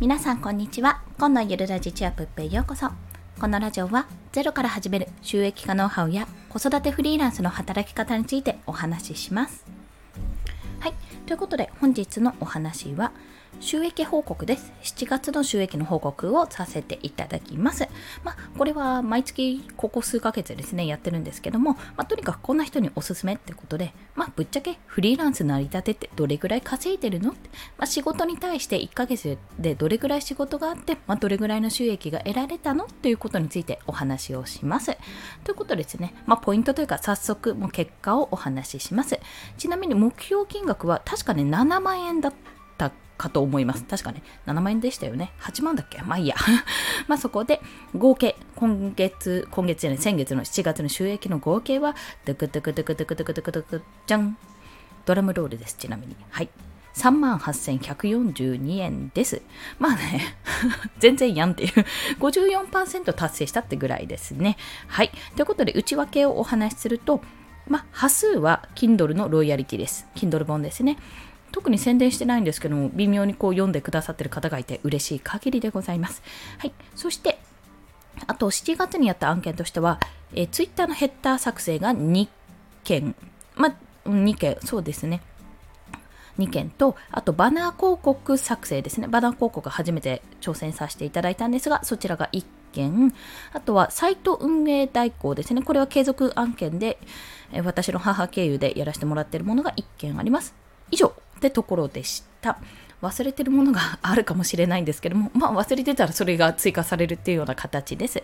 皆さんこんにちは。今のゆるラジチアップへようこそ。このラジオはゼロから始める収益化ノウハウや子育てフリーランスの働き方についてお話しします。はい。ということで本日のお話は収益報告です。7月の収益の報告をさせていただきます。まあ、これは毎月ここ数ヶ月ですね、やってるんですけども、まあ、とにかくこんな人におすすめってことで、まあ、ぶっちゃけフリーランス成り立てってどれぐらい稼いでるのって、まあ、仕事に対して1ヶ月でどれぐらい仕事があって、まあ、どれぐらいの収益が得られたのということについてお話をします。ということですね、まあ、ポイントというか早速もう結果をお話しします。ちなみに目標金額は確かね7万円だったかと思います。確かね、7万円でしたよね。8万だっけ？まあいいや。まあそこで、合計、今月、今月じゃない、先月の7月の収益の合計は、ドクドクドクドクドクドクドクじゃん。ドラムロールです、ちなみに。はい。38,142円です。まあね、全然やんっていう54%達成したってぐらいですね。はい。ということで、内訳をお話しすると、まあ、波数は Kindle のロイヤリティです。Kindle 本ですね。特に宣伝してないんですけども、微妙にこう読んでくださってる方がいて嬉しい限りでございます。はい。そして、あと7月にやった案件としては、えー、Twitter のヘッダー作成が2件、まあ、2件、そうですね。2件と、あとバナー広告作成ですね。バナー広告初めて挑戦させていただいたんですが、そちらが1件。あとはサイト運営代行ですね。これは継続案件で、え私の母経由でやらせてもらっているものが1件あります。以上ってところでした。忘れてるものがあるかもしれないんですけども、まあ忘れてたらそれが追加されるっていうような形です。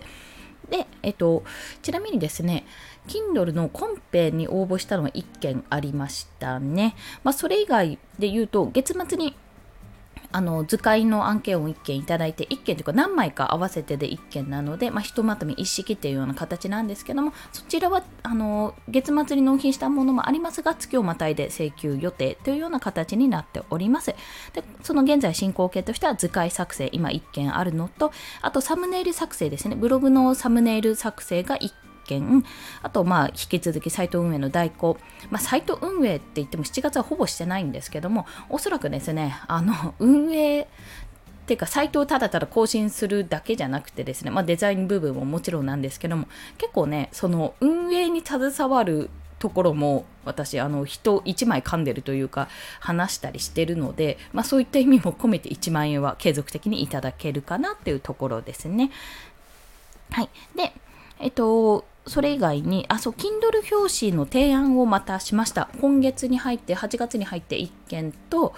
で、えっと、ちなみにですね、Kindle のコンペに応募したのは1件ありましたね。まあそれ以外で言うと、月末にあの図解の案件を1件いただいて1件というか何枚か合わせてで1件なので、まあ、ひとまとめ一式っていうような形なんですけどもそちらはあの月末に納品したものもありますが月をまたいで請求予定というような形になっております。でその現在進行形としては図解作成今1件あるのとあとサムネイル作成ですね。ブログのサムネイル作成が1件、あと、まあ、引き続きサイト運営の代行、まあ、サイト運営って言っても7月はほぼしてないんですけども、おそらくですね、あの、運営っていうか、サイトをただただ更新するだけじゃなくてですね、まあ、デザイン部分ももちろんなんですけども、結構ね、その運営に携わるところも私あの人1枚噛んでるというか話したりしてるので、まあ、そういった意味も込めて1万円は継続的にいただけるかなっていうところですね。はい。で、えっと、それ以外に、あ、そう、Kindle 表紙の提案をまたしました。今月に入って、8月に入って1件と、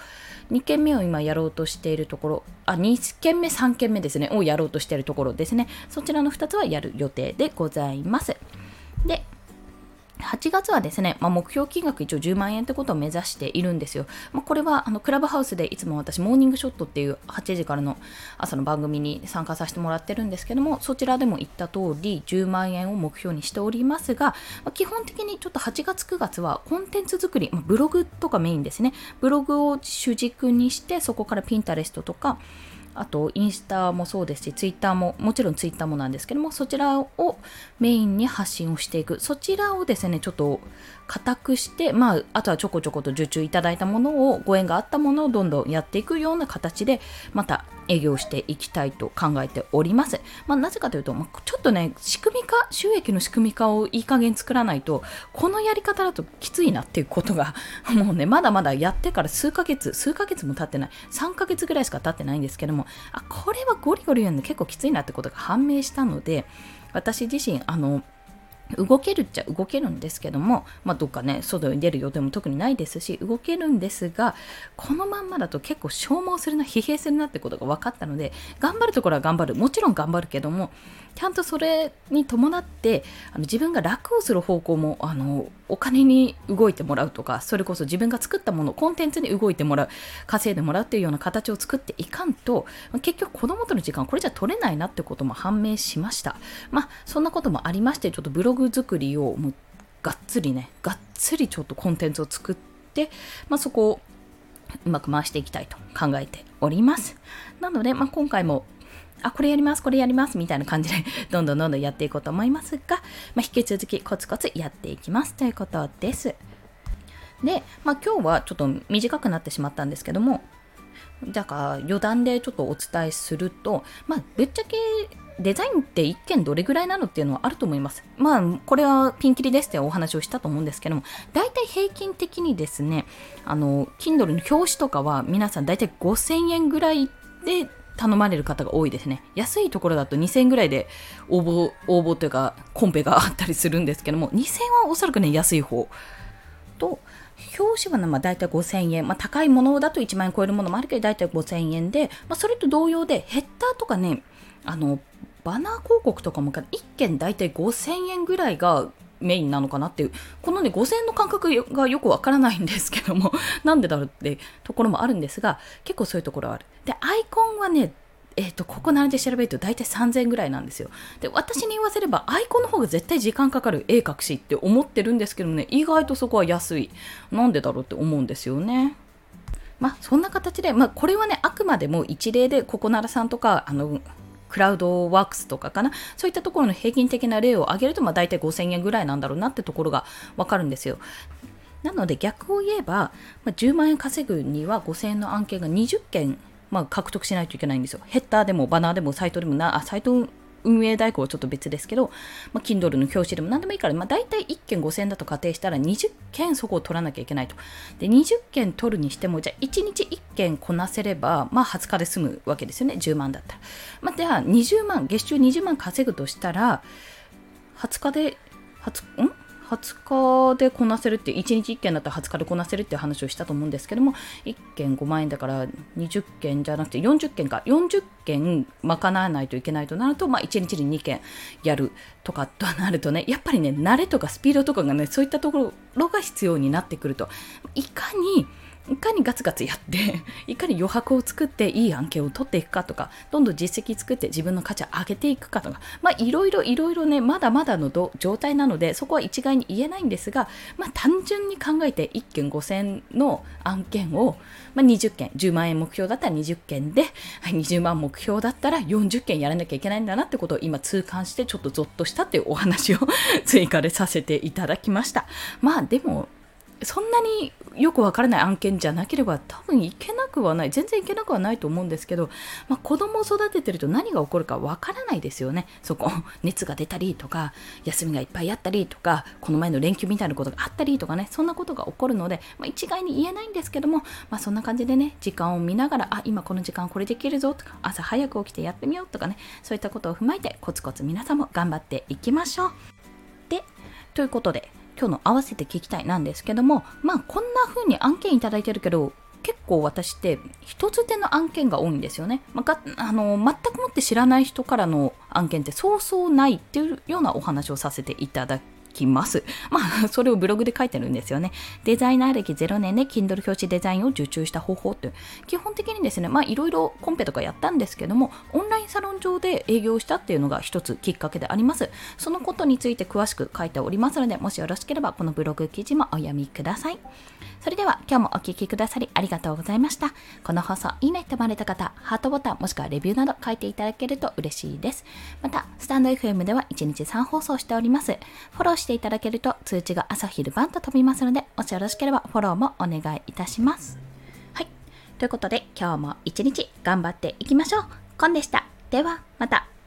2件目を今やろうとしているところ、あ、2件目、3件目ですね、をやろうとしているところですね。そちらの2つはやる予定でございます。8月はですね、まあ、目標金額一応10万円ってことを目指しているんですよ。まあ、これはあのクラブハウスでいつも私、モーニングショットっていう8時からの朝の番組に参加させてもらってるんですけども、そちらでも言った通り10万円を目標にしておりますが、まあ、基本的にちょっと8月、9月はコンテンツ作り、まブログとかメインですね。ブログを主軸にして、そこからピンタレストとか、あとインスタもそうですし、ツイッターも、もちろんツイッターもなんですけども、そちらをメインに発信をしていく。そちらをですね、ちょっと固くして、まあ、あとはちょこちょこと受注いただいたものを、ご縁があったものをどんどんやっていくような形で、また営業していきたいと考えております。まあ、なぜかというと、まあ、ちょっとね、仕組み化、収益の仕組み化をいい加減作らないと、このやり方だときついなっていうことが、もうね、まだまだやってから数ヶ月、数ヶ月も経ってない、3ヶ月ぐらいしか経ってないんですけども、あ、これはゴリゴリやるの結構きついなってことが判明したので、私自身、あの、動けるっちゃ動けるんですけども、まあ、どっかね、外に出る予定も特にないですし、動けるんですが、このまんまだと結構消耗するな、疲弊するなってことが分かったので、頑張るところは頑張る。もちろん頑張るけども、ちゃんとそれに伴ってあの自分が楽をする方向もあのお金に動いてもらうとかそれこそ自分が作ったものコンテンツに動いてもらう稼いでもらうっていうような形を作っていかんと結局子供との時間これじゃ取れないなってことも判明しましたまあそんなこともありましてちょっとブログ作りをもうがっつりねがっつりちょっとコンテンツを作って、まあ、そこをうまく回していきたいと考えておりますなので、まあ、今回もあ、これやります、これやります、みたいな感じで どんどんどんどんやっていこうと思いますが、まあ、引き続きコツコツやっていきますということです。で、まあ、今日はちょっと短くなってしまったんですけども、だから余談でちょっとお伝えすると、まあ、ぶっちゃけデザインって一見どれぐらいなのっていうのはあると思います。まあ、これはピンキリですってお話をしたと思うんですけども、大体平均的にですね、あの、Kindle の表紙とかは皆さん大体5000円ぐらいで頼まれる方が多いですね。安いところだと2000円ぐらいで応募、応募というかコンペがあったりするんですけども、2000円はおそらくね、安い方。と、表紙は、ね、まあ、大体5000円、まあ、高いものだと1万円超えるものもあるけど大体5000円で、まあ、それと同様でヘッダーとかねあのバナー広告とかも1件大体5000円ぐらいがメインなのかなっていうこのね5000円の感覚がよくわからないんですけどもなんでだろうってところもあるんですが結構そういうところはある。でアイコンはねえっ、ー、と、ここ並んで調べると大体3000円ぐらいなんですよ。で、私に言わせればアイコンの方が絶対時間かかる絵描くしって思ってるんですけどね、意外とそこは安い。なんでだろうって思うんですよね。まあ、そんな形で、まあ、これはね、あくまでも一例で、ここならさんとか、あの、クラウドワークスとかかな、そういったところの平均的な例を挙げると、まあ、大体5000円ぐらいなんだろうなってところがわかるんですよ。なので逆を言えば、まあ、10万円稼ぐには5000円の案件が20件まあ、獲得しないといけないんですよ。ヘッダーでもバナーでもサイトでもな、あ、サイト運営代行はちょっと別ですけど、まあ、Kindle の表紙でも何でもいいから、まあ、大体1件5000円だと仮定したら20件そこを取らなきゃいけないと。で、20件取るにしても、じゃあ1日1件こなせれば、まあ20日で済むわけですよね、10万だったら。まあ、では20万、月収20万稼ぐとしたら、20日で、20ん？20日でこなせるって1日1件だったら20日でこなせるっていう話をしたと思うんですけども1件5万円だから20件じゃなくて40件か。40件賄わないといけないとなると、まあ、1日に2件やるとかとなるとねやっぱりね慣れとかスピードとかがねそういったところが必要になってくると。いかにいかにガツガツやって いかに余白を作っていい案件を取っていくかとかどんどん実績作って自分の価値を上げていくかとかまあいろいろいろいろねまだまだの状態なのでそこは一概に言えないんですがまあ単純に考えて1件5000の案件を、まあ、20件10万円目標だったら20件で、20万目標だったら40件やらなきゃいけないんだなってことを今痛感してちょっとゾッとしたっていうお話を 追加でさせていただきました。まあでもそんなによくわからない案件じゃなければ多分いけなくはない。全然いけなくはないと思うんですけど、まあ、子供を育ててると何が起こるかわからないですよね。そこ 熱が出たりとか休みがいっぱいあったりとかこの前の連休みたいなことがあったりとかね。そんなことが起こるので、まあ、一概に言えないんですけども、まあ、そんな感じでね時間を見ながらあ今この時間これできるぞとか朝早く起きてやってみようとかね。そういったことを踏まえてコツコツ皆さんも頑張っていきましょう。でということで今日の合わせて聞きたいなんですけども、まあこんな風に案件いただいてるけど、結構私って一つ手の案件が多いんですよね。まあ、あの全くもって知らない人からの案件ってそうそうないっていうようなお話をさせていただきます。まあ、それをブログで書いてるんですよね。デザイナー歴0年で Kindle 表紙デザインを受注した方法って基本的にですね、まあ、いろいろコンペとかやったんですけども、オンラインサロン上で営業したっていうのが一つきっかけであります。そのことについて詳しく書いておりますので、もしよろしければこのブログ記事もお読みください。それでは今日もお聴きくださりありがとうございました。この放送いいねって思われた方、ハートボタンもしくはレビューなど書いていただけると嬉しいです。また、スタンド FM では1日3放送しております。フォローしていただけると通知が朝昼晩と飛びますので、もしよろしければフォローもお願いいたします。はい。ということで今日も一日頑張っていきましょう。コンでした。ではまた。